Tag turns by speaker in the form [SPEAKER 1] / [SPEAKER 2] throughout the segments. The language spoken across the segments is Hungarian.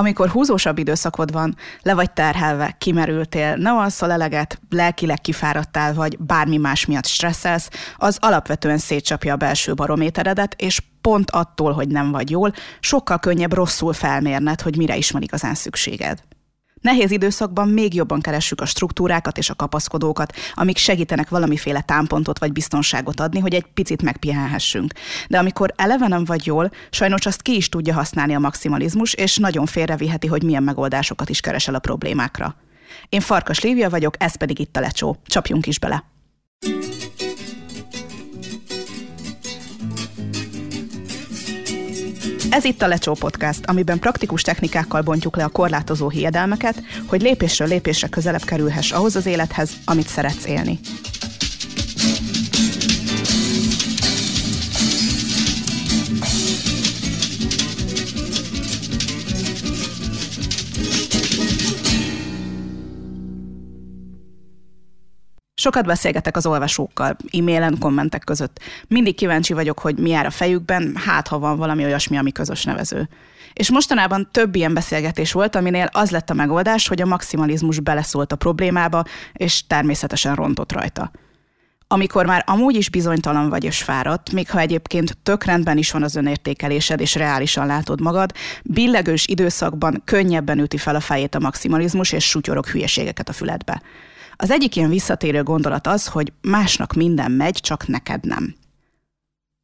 [SPEAKER 1] Amikor húzósabb időszakod van, le vagy terhelve, kimerültél, nem alszol eleget, lelkileg kifáradtál, vagy bármi más miatt stresszelsz, az alapvetően szétcsapja a belső barométeredet, és pont attól, hogy nem vagy jól, sokkal könnyebb rosszul felmérned, hogy mire is van igazán szükséged. Nehéz időszakban még jobban keressük a struktúrákat és a kapaszkodókat, amik segítenek valamiféle támpontot vagy biztonságot adni, hogy egy picit megpihenhessünk. De amikor eleve nem vagy jól, sajnos azt ki is tudja használni a maximalizmus, és nagyon félreviheti, hogy milyen megoldásokat is keresel a problémákra. Én Farkas Lívia vagyok, ez pedig itt a lecsó. Csapjunk is bele! Ez itt a Lecsó Podcast, amiben praktikus technikákkal bontjuk le a korlátozó hiedelmeket, hogy lépésről lépésre közelebb kerülhess ahhoz az élethez, amit szeretsz élni. Sokat beszélgetek az olvasókkal, e-mailen, kommentek között. Mindig kíváncsi vagyok, hogy mi jár a fejükben, hát ha van valami olyasmi, ami közös nevező. És mostanában több ilyen beszélgetés volt, aminél az lett a megoldás, hogy a maximalizmus beleszólt a problémába, és természetesen rontott rajta. Amikor már amúgy is bizonytalan vagy és fáradt, még ha egyébként tök rendben is van az önértékelésed, és reálisan látod magad, billegős időszakban könnyebben üti fel a fejét a maximalizmus, és sutyorog hülyeségeket a füledbe. Az egyik ilyen visszatérő gondolat az, hogy másnak minden megy, csak neked nem.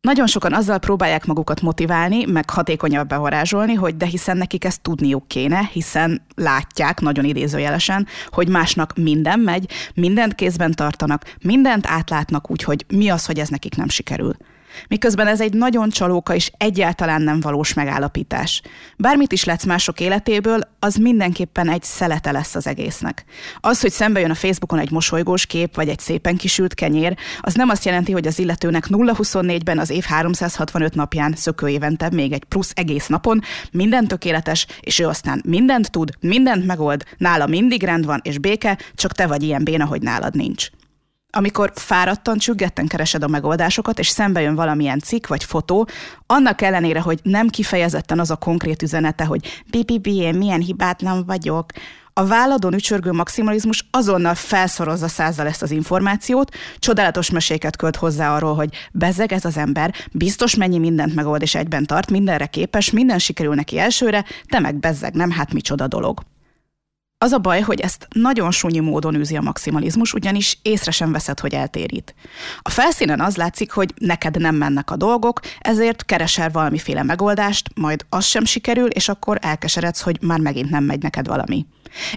[SPEAKER 1] Nagyon sokan azzal próbálják magukat motiválni, meg hatékonyabb bevarázsolni, hogy de hiszen nekik ezt tudniuk kéne, hiszen látják, nagyon idézőjelesen, hogy másnak minden megy, mindent kézben tartanak, mindent átlátnak úgy, hogy mi az, hogy ez nekik nem sikerül. Miközben ez egy nagyon csalóka és egyáltalán nem valós megállapítás. Bármit is látsz mások életéből, az mindenképpen egy szelete lesz az egésznek. Az, hogy szembe jön a Facebookon egy mosolygós kép, vagy egy szépen kisült kenyér, az nem azt jelenti, hogy az illetőnek 0-24-ben az év 365 napján szökő évente még egy plusz egész napon minden tökéletes, és ő aztán mindent tud, mindent megold, nála mindig rend van és béke, csak te vagy ilyen béna, hogy nálad nincs. Amikor fáradtan, csüggetten keresed a megoldásokat, és szembe jön valamilyen cikk vagy fotó, annak ellenére, hogy nem kifejezetten az a konkrét üzenete, hogy BBB, én milyen hibátlan vagyok, a váladon ücsörgő maximalizmus azonnal felszorozza százzal ezt az információt, csodálatos meséket költ hozzá arról, hogy bezeg ez az ember, biztos mennyi mindent megold és egyben tart, mindenre képes, minden sikerül neki elsőre, te meg bezzeg, nem hát micsoda dolog. Az a baj, hogy ezt nagyon súnyi módon űzi a maximalizmus, ugyanis észre sem veszed, hogy eltérít. A felszínen az látszik, hogy neked nem mennek a dolgok, ezért keresel valamiféle megoldást, majd az sem sikerül, és akkor elkeseredsz, hogy már megint nem megy neked valami.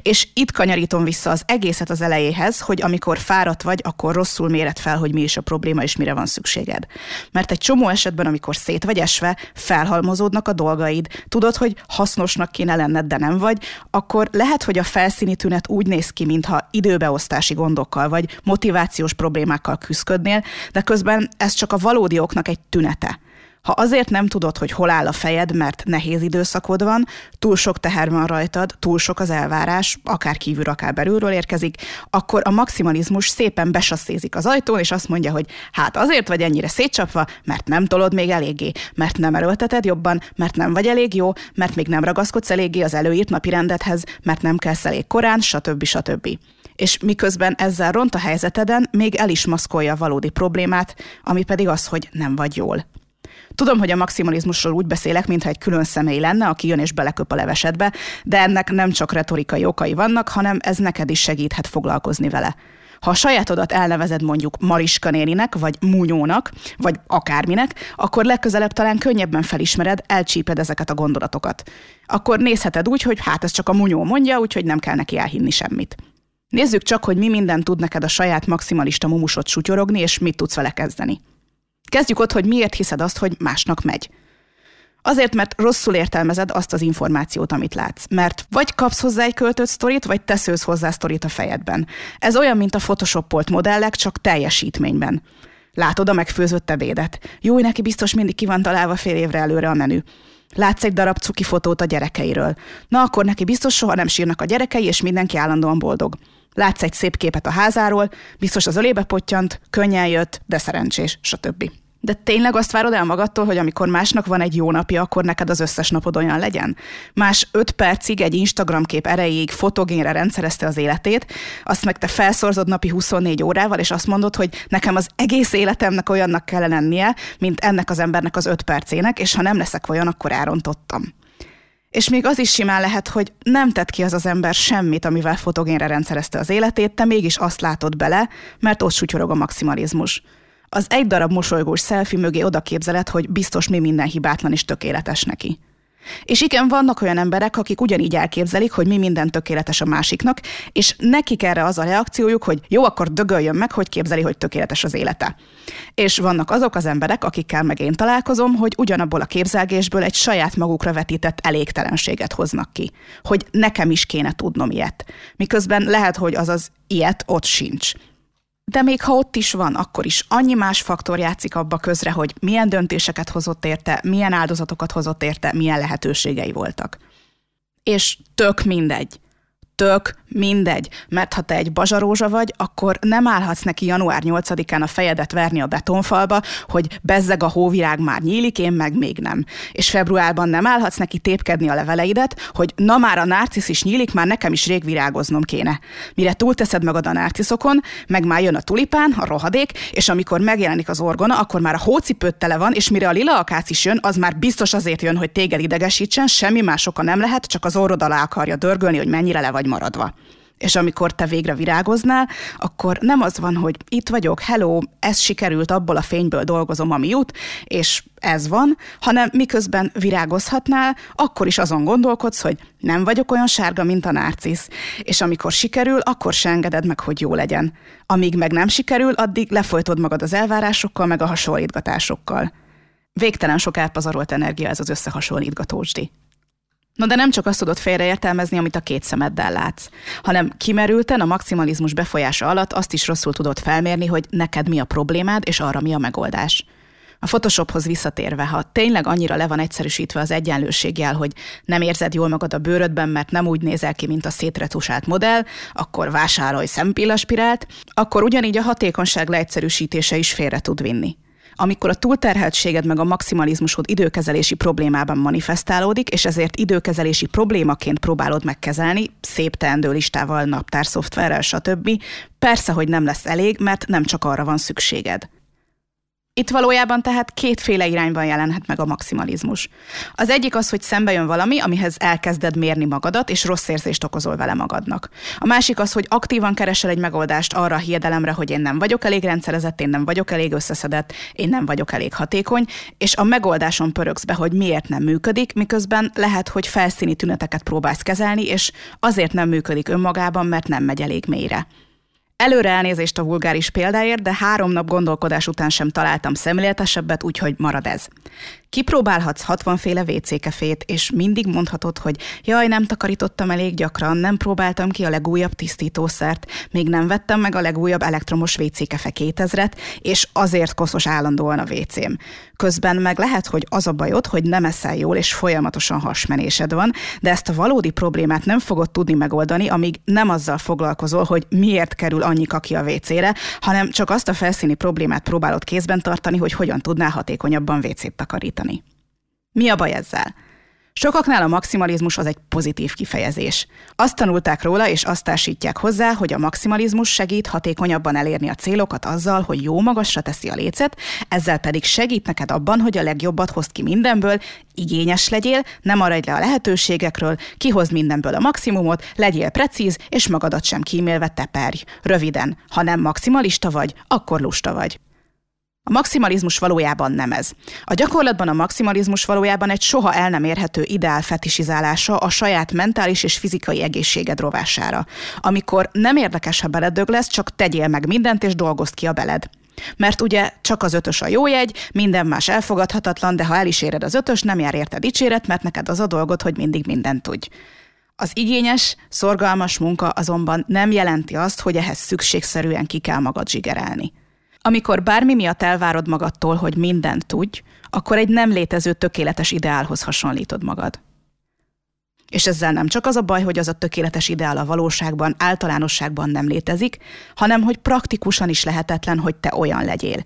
[SPEAKER 1] És itt kanyarítom vissza az egészet az elejéhez, hogy amikor fáradt vagy, akkor rosszul méret fel, hogy mi is a probléma és mire van szükséged. Mert egy csomó esetben, amikor szét vagy esve, felhalmozódnak a dolgaid, tudod, hogy hasznosnak kéne lenned, de nem vagy, akkor lehet, hogy a felszíni tünet úgy néz ki, mintha időbeosztási gondokkal vagy motivációs problémákkal küzdködnél, de közben ez csak a valódi oknak egy tünete. Ha azért nem tudod, hogy hol áll a fejed, mert nehéz időszakod van, túl sok teher van rajtad, túl sok az elvárás, akár kívül, akár belülről érkezik, akkor a maximalizmus szépen besasszézik az ajtón, és azt mondja, hogy hát azért vagy ennyire szétcsapva, mert nem tolod még eléggé, mert nem erőlteted jobban, mert nem vagy elég jó, mert még nem ragaszkodsz eléggé az előírt napi rendethez, mert nem kelsz elég korán, stb. stb. És miközben ezzel ront a helyzeteden, még el is maszkolja a valódi problémát, ami pedig az, hogy nem vagy jól. Tudom, hogy a maximalizmusról úgy beszélek, mintha egy külön személy lenne, aki jön és beleköp a levesedbe, de ennek nem csak retorikai okai vannak, hanem ez neked is segíthet foglalkozni vele. Ha a sajátodat elnevezed mondjuk Mariska néninek, vagy Múnyónak, vagy akárminek, akkor legközelebb talán könnyebben felismered, elcsíped ezeket a gondolatokat. Akkor nézheted úgy, hogy hát ez csak a Munyó mondja, úgyhogy nem kell neki elhinni semmit. Nézzük csak, hogy mi minden tud neked a saját maximalista mumusot sutyorogni, és mit tudsz vele kezdeni. Kezdjük ott, hogy miért hiszed azt, hogy másnak megy. Azért, mert rosszul értelmezed azt az információt, amit látsz. Mert vagy kapsz hozzá egy költött sztorit, vagy teszősz hozzá sztorit a fejedben. Ez olyan, mint a photoshopolt modellek, csak teljesítményben. Látod a megfőzött ebédet. Jó, neki biztos mindig ki van találva fél évre előre a menü. Látsz egy darab cuki fotót a gyerekeiről. Na akkor neki biztos soha nem sírnak a gyerekei, és mindenki állandóan boldog. Látsz egy szép képet a házáról, biztos az ölébe pottyant, könnyen jött, de szerencsés, stb. De tényleg azt várod el magadtól, hogy amikor másnak van egy jó napja, akkor neked az összes napod olyan legyen? Más öt percig egy Instagram kép erejéig fotogénre rendszerezte az életét, azt meg te felszorzod napi 24 órával, és azt mondod, hogy nekem az egész életemnek olyannak kell lennie, mint ennek az embernek az öt percének, és ha nem leszek olyan, akkor elrontottam. És még az is simán lehet, hogy nem tett ki az az ember semmit, amivel fotogénre rendszerezte az életét, te mégis azt látod bele, mert ott sutyorog a maximalizmus az egy darab mosolygós szelfi mögé oda képzeled, hogy biztos mi minden hibátlan és tökéletes neki. És igen, vannak olyan emberek, akik ugyanígy elképzelik, hogy mi minden tökéletes a másiknak, és nekik erre az a reakciójuk, hogy jó, akkor dögöljön meg, hogy képzeli, hogy tökéletes az élete. És vannak azok az emberek, akikkel meg én találkozom, hogy ugyanabból a képzelgésből egy saját magukra vetített elégtelenséget hoznak ki. Hogy nekem is kéne tudnom ilyet. Miközben lehet, hogy az az ilyet ott sincs. De még ha ott is van, akkor is annyi más faktor játszik abba közre, hogy milyen döntéseket hozott érte, milyen áldozatokat hozott érte, milyen lehetőségei voltak. És tök mindegy tök mindegy, mert ha te egy bazsarózsa vagy, akkor nem állhatsz neki január 8-án a fejedet verni a betonfalba, hogy bezzeg a hóvirág már nyílik, én meg még nem. És februárban nem állhatsz neki tépkedni a leveleidet, hogy na már a nárcisz is nyílik, már nekem is rég virágoznom kéne. Mire túlteszed magad a nárciszokon, meg már jön a tulipán, a rohadék, és amikor megjelenik az orgona, akkor már a hócipőt tele van, és mire a lila akác is jön, az már biztos azért jön, hogy téged idegesítsen, semmi más oka nem lehet, csak az orrod alá akarja dörgölni, hogy mennyire le vagy vagy maradva. És amikor te végre virágoznál, akkor nem az van, hogy itt vagyok, hello, ez sikerült, abból a fényből dolgozom, ami jut, és ez van, hanem miközben virágozhatnál, akkor is azon gondolkodsz, hogy nem vagyok olyan sárga, mint a nárcisz. És amikor sikerül, akkor se engeded meg, hogy jó legyen. Amíg meg nem sikerül, addig lefolytod magad az elvárásokkal, meg a hasonlítgatásokkal. Végtelen sok elpazarolt energia ez az összehasonlítgatósdi. No de nem csak azt tudod félreértelmezni, amit a két szemeddel látsz, hanem kimerülten a maximalizmus befolyása alatt azt is rosszul tudod felmérni, hogy neked mi a problémád, és arra mi a megoldás. A Photoshophoz visszatérve, ha tényleg annyira le van egyszerűsítve az egyenlőségjel, hogy nem érzed jól magad a bőrödben, mert nem úgy nézel ki, mint a szétretusált modell, akkor vásárolj szempillaspirált, akkor ugyanígy a hatékonyság leegyszerűsítése is félre tud vinni amikor a túlterheltséged meg a maximalizmusod időkezelési problémában manifestálódik, és ezért időkezelési problémaként próbálod megkezelni, szép teendő listával, naptárszoftverrel, stb. Persze, hogy nem lesz elég, mert nem csak arra van szükséged. Itt valójában tehát kétféle irányban jelenhet meg a maximalizmus. Az egyik az, hogy szembe jön valami, amihez elkezded mérni magadat, és rossz érzést okozol vele magadnak. A másik az, hogy aktívan keresel egy megoldást arra a hiedelemre, hogy én nem vagyok elég rendszerezett, én nem vagyok elég összeszedett, én nem vagyok elég hatékony, és a megoldáson pörögsz be, hogy miért nem működik, miközben lehet, hogy felszíni tüneteket próbálsz kezelni, és azért nem működik önmagában, mert nem megy elég mélyre. Előre elnézést a vulgáris példáért, de három nap gondolkodás után sem találtam szemléletesebbet, úgyhogy marad ez. Kipróbálhatsz 60 féle WC kefét, és mindig mondhatod, hogy jaj, nem takarítottam elég gyakran, nem próbáltam ki a legújabb tisztítószert, még nem vettem meg a legújabb elektromos WC kefe 2000-et, és azért koszos állandóan a WC-m. Közben meg lehet, hogy az a bajod, hogy nem eszel jól, és folyamatosan hasmenésed van, de ezt a valódi problémát nem fogod tudni megoldani, amíg nem azzal foglalkozol, hogy miért kerül annyi kaki a WC-re, hanem csak azt a felszíni problémát próbálod kézben tartani, hogy hogyan tudnál hatékonyabban WC-t takarítani. Mi a baj ezzel? Sokaknál a maximalizmus az egy pozitív kifejezés. Azt tanulták róla, és azt társítják hozzá, hogy a maximalizmus segít hatékonyabban elérni a célokat azzal, hogy jó magasra teszi a lécet, ezzel pedig segít neked abban, hogy a legjobbat hozd ki mindenből, igényes legyél, nem maradj le a lehetőségekről, kihozd mindenből a maximumot, legyél precíz, és magadat sem kímélve teperj. Röviden, ha nem maximalista vagy, akkor lusta vagy. A maximalizmus valójában nem ez. A gyakorlatban a maximalizmus valójában egy soha el nem érhető ideál fetisizálása a saját mentális és fizikai egészséged rovására. Amikor nem érdekes, ha beledög lesz, csak tegyél meg mindent és dolgozd ki a beled. Mert ugye csak az ötös a jó jegy, minden más elfogadhatatlan, de ha el is éred az ötös, nem jár érte dicséret, mert neked az a dolgod, hogy mindig mindent tudj. Az igényes, szorgalmas munka azonban nem jelenti azt, hogy ehhez szükségszerűen ki kell magad zsigerelni. Amikor bármi miatt elvárod magadtól, hogy mindent tudj, akkor egy nem létező tökéletes ideálhoz hasonlítod magad. És ezzel nem csak az a baj, hogy az a tökéletes ideál a valóságban, általánosságban nem létezik, hanem hogy praktikusan is lehetetlen, hogy te olyan legyél.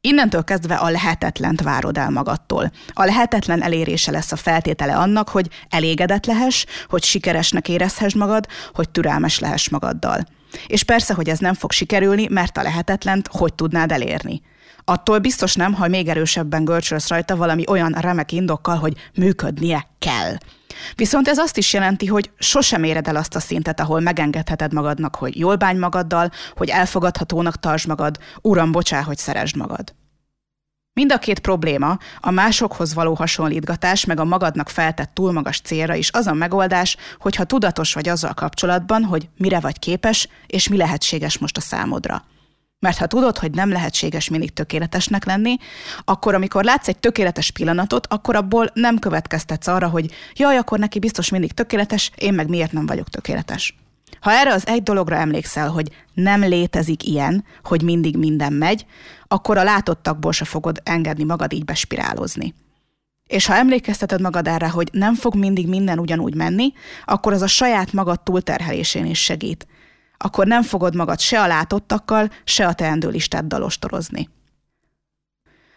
[SPEAKER 1] Innentől kezdve a lehetetlent várod el magadtól. A lehetetlen elérése lesz a feltétele annak, hogy elégedett lehess, hogy sikeresnek érezhess magad, hogy türelmes lehess magaddal. És persze, hogy ez nem fog sikerülni, mert a lehetetlent hogy tudnád elérni. Attól biztos nem, ha még erősebben görcsölsz rajta valami olyan remek indokkal, hogy működnie kell. Viszont ez azt is jelenti, hogy sosem éred el azt a szintet, ahol megengedheted magadnak, hogy jól bánj magaddal, hogy elfogadhatónak tartsd magad, uram, bocsá, hogy szeresd magad. Mind a két probléma, a másokhoz való hasonlítgatás, meg a magadnak feltett túl magas célra is az a megoldás, hogyha tudatos vagy azzal kapcsolatban, hogy mire vagy képes, és mi lehetséges most a számodra. Mert ha tudod, hogy nem lehetséges mindig tökéletesnek lenni, akkor amikor látsz egy tökéletes pillanatot, akkor abból nem következtetsz arra, hogy jaj, akkor neki biztos mindig tökéletes, én meg miért nem vagyok tökéletes. Ha erre az egy dologra emlékszel, hogy nem létezik ilyen, hogy mindig minden megy, akkor a látottakból se fogod engedni magad így bespirálozni. És ha emlékezteted magad erre, hogy nem fog mindig minden ugyanúgy menni, akkor az a saját magad túlterhelésén is segít. Akkor nem fogod magad se a látottakkal, se a teendőlistáddal ostorozni.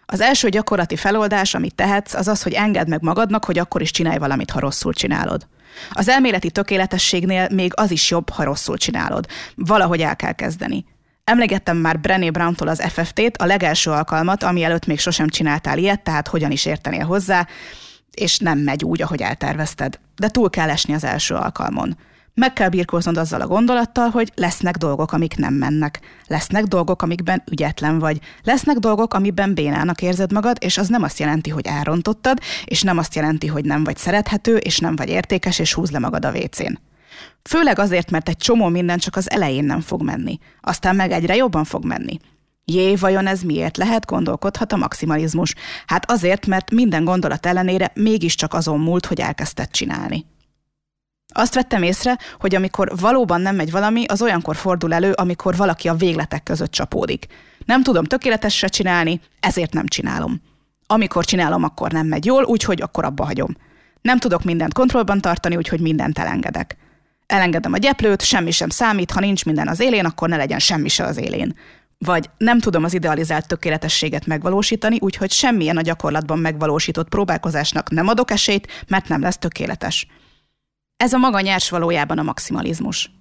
[SPEAKER 1] Az első gyakorlati feloldás, amit tehetsz, az az, hogy engedd meg magadnak, hogy akkor is csinálj valamit, ha rosszul csinálod. Az elméleti tökéletességnél még az is jobb, ha rosszul csinálod. Valahogy el kell kezdeni. Emlegettem már Brené Browntól az FFT-t, a legelső alkalmat, ami előtt még sosem csináltál ilyet, tehát hogyan is értenél hozzá, és nem megy úgy, ahogy eltervezted. De túl kell esni az első alkalmon. Meg kell birkóznod azzal a gondolattal, hogy lesznek dolgok, amik nem mennek. Lesznek dolgok, amikben ügyetlen vagy. Lesznek dolgok, amiben bénának érzed magad, és az nem azt jelenti, hogy elrontottad, és nem azt jelenti, hogy nem vagy szerethető, és nem vagy értékes, és húz le magad a vécén. Főleg azért, mert egy csomó minden csak az elején nem fog menni. Aztán meg egyre jobban fog menni. Jé, vajon ez miért lehet, gondolkodhat a maximalizmus? Hát azért, mert minden gondolat ellenére mégiscsak azon múlt, hogy elkezdted csinálni. Azt vettem észre, hogy amikor valóban nem megy valami, az olyankor fordul elő, amikor valaki a végletek között csapódik. Nem tudom tökéletesre csinálni, ezért nem csinálom. Amikor csinálom, akkor nem megy jól, úgyhogy akkor abba hagyom. Nem tudok mindent kontrollban tartani, úgyhogy mindent elengedek. Elengedem a gyeplőt, semmi sem számít, ha nincs minden az élén, akkor ne legyen semmi se az élén. Vagy nem tudom az idealizált tökéletességet megvalósítani, úgyhogy semmilyen a gyakorlatban megvalósított próbálkozásnak nem adok esélyt, mert nem lesz tökéletes. Ez a maga nyers valójában a maximalizmus.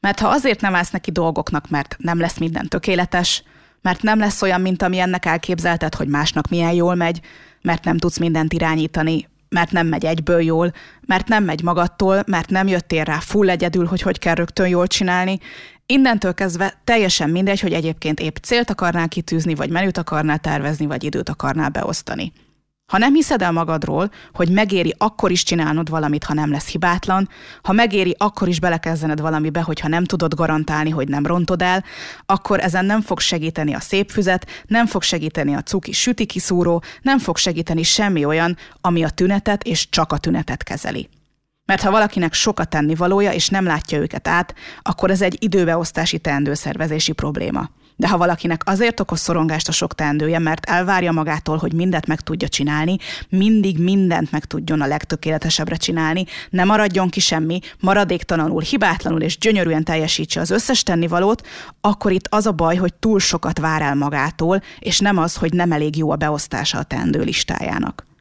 [SPEAKER 1] Mert ha azért nem állsz neki dolgoknak, mert nem lesz minden tökéletes, mert nem lesz olyan, mint ami ennek elképzelted, hogy másnak milyen jól megy, mert nem tudsz mindent irányítani, mert nem megy egyből jól, mert nem megy magadtól, mert nem jöttél rá full egyedül, hogy hogy kell rögtön jól csinálni. Innentől kezdve teljesen mindegy, hogy egyébként épp célt akarnál kitűzni, vagy menüt akarnál tervezni, vagy időt akarnál beosztani. Ha nem hiszed el magadról, hogy megéri akkor is csinálnod valamit, ha nem lesz hibátlan, ha megéri akkor is belekezdened valamibe, hogyha nem tudod garantálni, hogy nem rontod el, akkor ezen nem fog segíteni a szép füzet, nem fog segíteni a cuki süti kiszúró, nem fog segíteni semmi olyan, ami a tünetet és csak a tünetet kezeli. Mert ha valakinek sokat tenni valója, és nem látja őket át, akkor ez egy időbeosztási teendőszervezési probléma. De ha valakinek azért okoz szorongást a sok teendője, mert elvárja magától, hogy mindent meg tudja csinálni, mindig mindent meg tudjon a legtökéletesebbre csinálni, ne maradjon ki semmi, maradéktalanul, hibátlanul és gyönyörűen teljesítse az összes tennivalót, akkor itt az a baj, hogy túl sokat vár el magától, és nem az, hogy nem elég jó a beosztása a teendő listájának.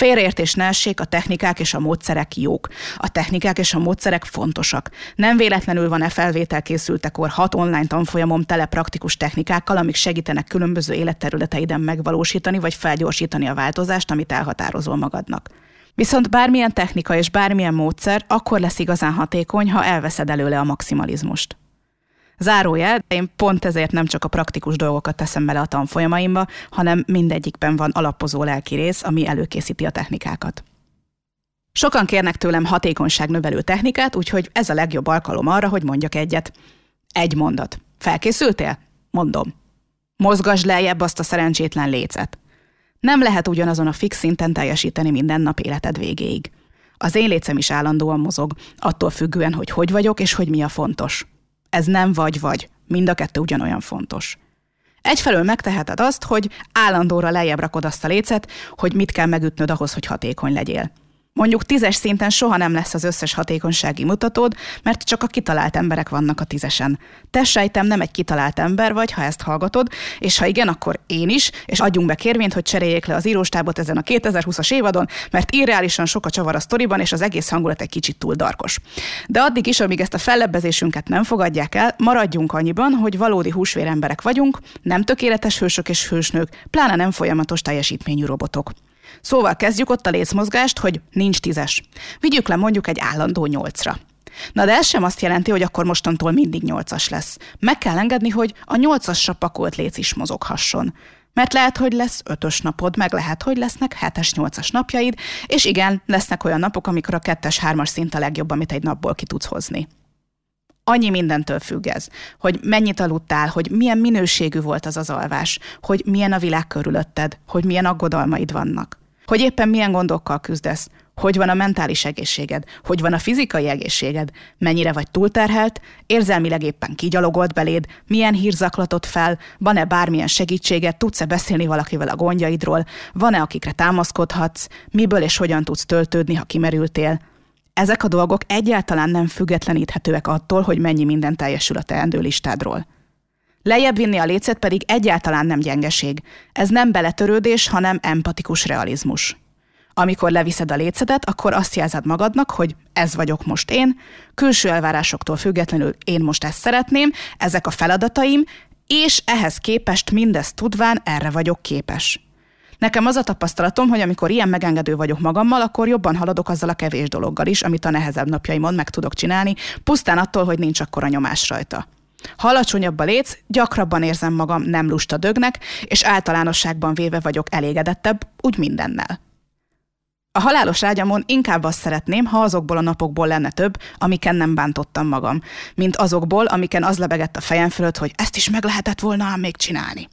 [SPEAKER 1] Félreértés ne essék, a technikák és a módszerek jók. A technikák és a módszerek fontosak. Nem véletlenül van-e felvételkészültekor hat online tanfolyamom tele praktikus technikákkal, amik segítenek különböző életterületeiden megvalósítani vagy felgyorsítani a változást, amit elhatározol magadnak. Viszont bármilyen technika és bármilyen módszer akkor lesz igazán hatékony, ha elveszed előle a maximalizmust. Zárójel, én pont ezért nem csak a praktikus dolgokat teszem bele a tanfolyamaimba, hanem mindegyikben van alapozó lelki rész, ami előkészíti a technikákat. Sokan kérnek tőlem hatékonyságnövelő technikát, úgyhogy ez a legjobb alkalom arra, hogy mondjak egyet. Egy mondat. Felkészültél? Mondom. Mozgasd lejjebb azt a szerencsétlen lécet. Nem lehet ugyanazon a fix szinten teljesíteni minden nap életed végéig. Az én lécem is állandóan mozog, attól függően, hogy hogy vagyok és hogy mi a fontos. Ez nem vagy-vagy, mind a kettő ugyanolyan fontos. Egyfelől megteheted azt, hogy állandóra lejjebb rakod azt a lécet, hogy mit kell megütnöd ahhoz, hogy hatékony legyél. Mondjuk tízes szinten soha nem lesz az összes hatékonysági mutatód, mert csak a kitalált emberek vannak a tízesen. Te sejtem nem egy kitalált ember vagy, ha ezt hallgatod, és ha igen, akkor én is, és adjunk be kérvényt, hogy cseréljék le az íróstábot ezen a 2020-as évadon, mert irreálisan sok a csavar a sztoriban, és az egész hangulat egy kicsit túl darkos. De addig is, amíg ezt a fellebbezésünket nem fogadják el, maradjunk annyiban, hogy valódi húsvéremberek vagyunk, nem tökéletes hősök és hősnők, pláne nem folyamatos teljesítményű robotok. Szóval kezdjük ott a lécmozgást, hogy nincs tízes. Vigyük le mondjuk egy állandó nyolcra. Na de ez sem azt jelenti, hogy akkor mostantól mindig nyolcas lesz. Meg kell engedni, hogy a nyolcasra pakolt léc is mozoghasson. Mert lehet, hogy lesz ötös napod, meg lehet, hogy lesznek hetes, nyolcas napjaid, és igen, lesznek olyan napok, amikor a kettes, hármas szint a legjobb, amit egy napból ki tudsz hozni. Annyi mindentől függ ez, hogy mennyit aludtál, hogy milyen minőségű volt az az alvás, hogy milyen a világ körülötted, hogy milyen aggodalmaid vannak hogy éppen milyen gondokkal küzdesz, hogy van a mentális egészséged, hogy van a fizikai egészséged, mennyire vagy túlterhelt, érzelmileg éppen kigyalogolt beléd, milyen hír zaklatott fel, van-e bármilyen segítséged, tudsz-e beszélni valakivel a gondjaidról, van-e akikre támaszkodhatsz, miből és hogyan tudsz töltődni, ha kimerültél. Ezek a dolgok egyáltalán nem függetleníthetőek attól, hogy mennyi minden teljesül a teendő listádról. Lejjebb vinni a lécet pedig egyáltalán nem gyengeség. Ez nem beletörődés, hanem empatikus realizmus. Amikor leviszed a lécedet, akkor azt jelzed magadnak, hogy ez vagyok most én, külső elvárásoktól függetlenül én most ezt szeretném, ezek a feladataim, és ehhez képest mindezt tudván erre vagyok képes. Nekem az a tapasztalatom, hogy amikor ilyen megengedő vagyok magammal, akkor jobban haladok azzal a kevés dologgal is, amit a nehezebb napjaimon meg tudok csinálni, pusztán attól, hogy nincs akkora nyomás rajta. Ha alacsonyabb a léc, gyakrabban érzem magam nem lusta dögnek, és általánosságban véve vagyok elégedettebb, úgy mindennel. A halálos ágyamon inkább azt szeretném, ha azokból a napokból lenne több, amiken nem bántottam magam, mint azokból, amiken az lebegett a fejem fölött, hogy ezt is meg lehetett volna ám még csinálni.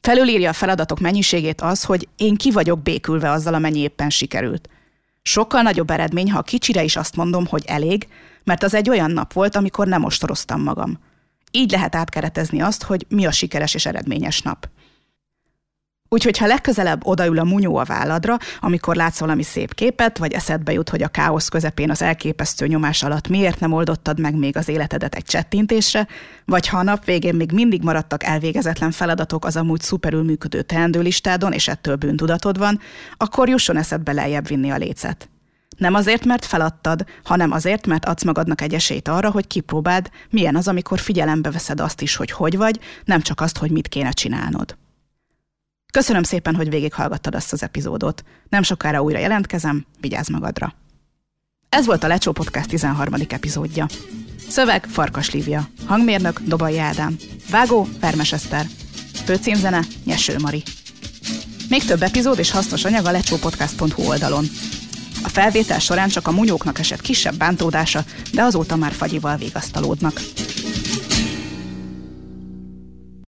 [SPEAKER 1] Felülírja a feladatok mennyiségét az, hogy én ki vagyok békülve azzal, amennyi éppen sikerült. Sokkal nagyobb eredmény, ha a kicsire is azt mondom, hogy elég, mert az egy olyan nap volt, amikor nem ostoroztam magam. Így lehet átkeretezni azt, hogy mi a sikeres és eredményes nap. Úgyhogy ha legközelebb odaül a munyó a válladra, amikor látsz valami szép képet, vagy eszedbe jut, hogy a káosz közepén az elképesztő nyomás alatt miért nem oldottad meg még az életedet egy csettintésre, vagy ha a nap végén még mindig maradtak elvégezetlen feladatok az amúgy szuperül működő teendőlistádon, és ettől bűntudatod van, akkor jusson eszedbe lejjebb vinni a lécet. Nem azért, mert feladtad, hanem azért, mert adsz magadnak egy esélyt arra, hogy kipróbáld, milyen az, amikor figyelembe veszed azt is, hogy hogy vagy, nem csak azt, hogy mit kéne csinálnod. Köszönöm szépen, hogy végighallgattad azt az epizódot. Nem sokára újra jelentkezem, vigyázz magadra. Ez volt a Lecsó Podcast 13. epizódja. Szöveg Farkas Lívia, hangmérnök Dobai Ádám, vágó Permes Eszter, főcímzene Nyeső Mari. Még több epizód és hasznos anyag a lecsópodcast.hu oldalon. A felvétel során csak a munyóknak esett kisebb bántódása, de azóta már fagyival vigasztalódnak.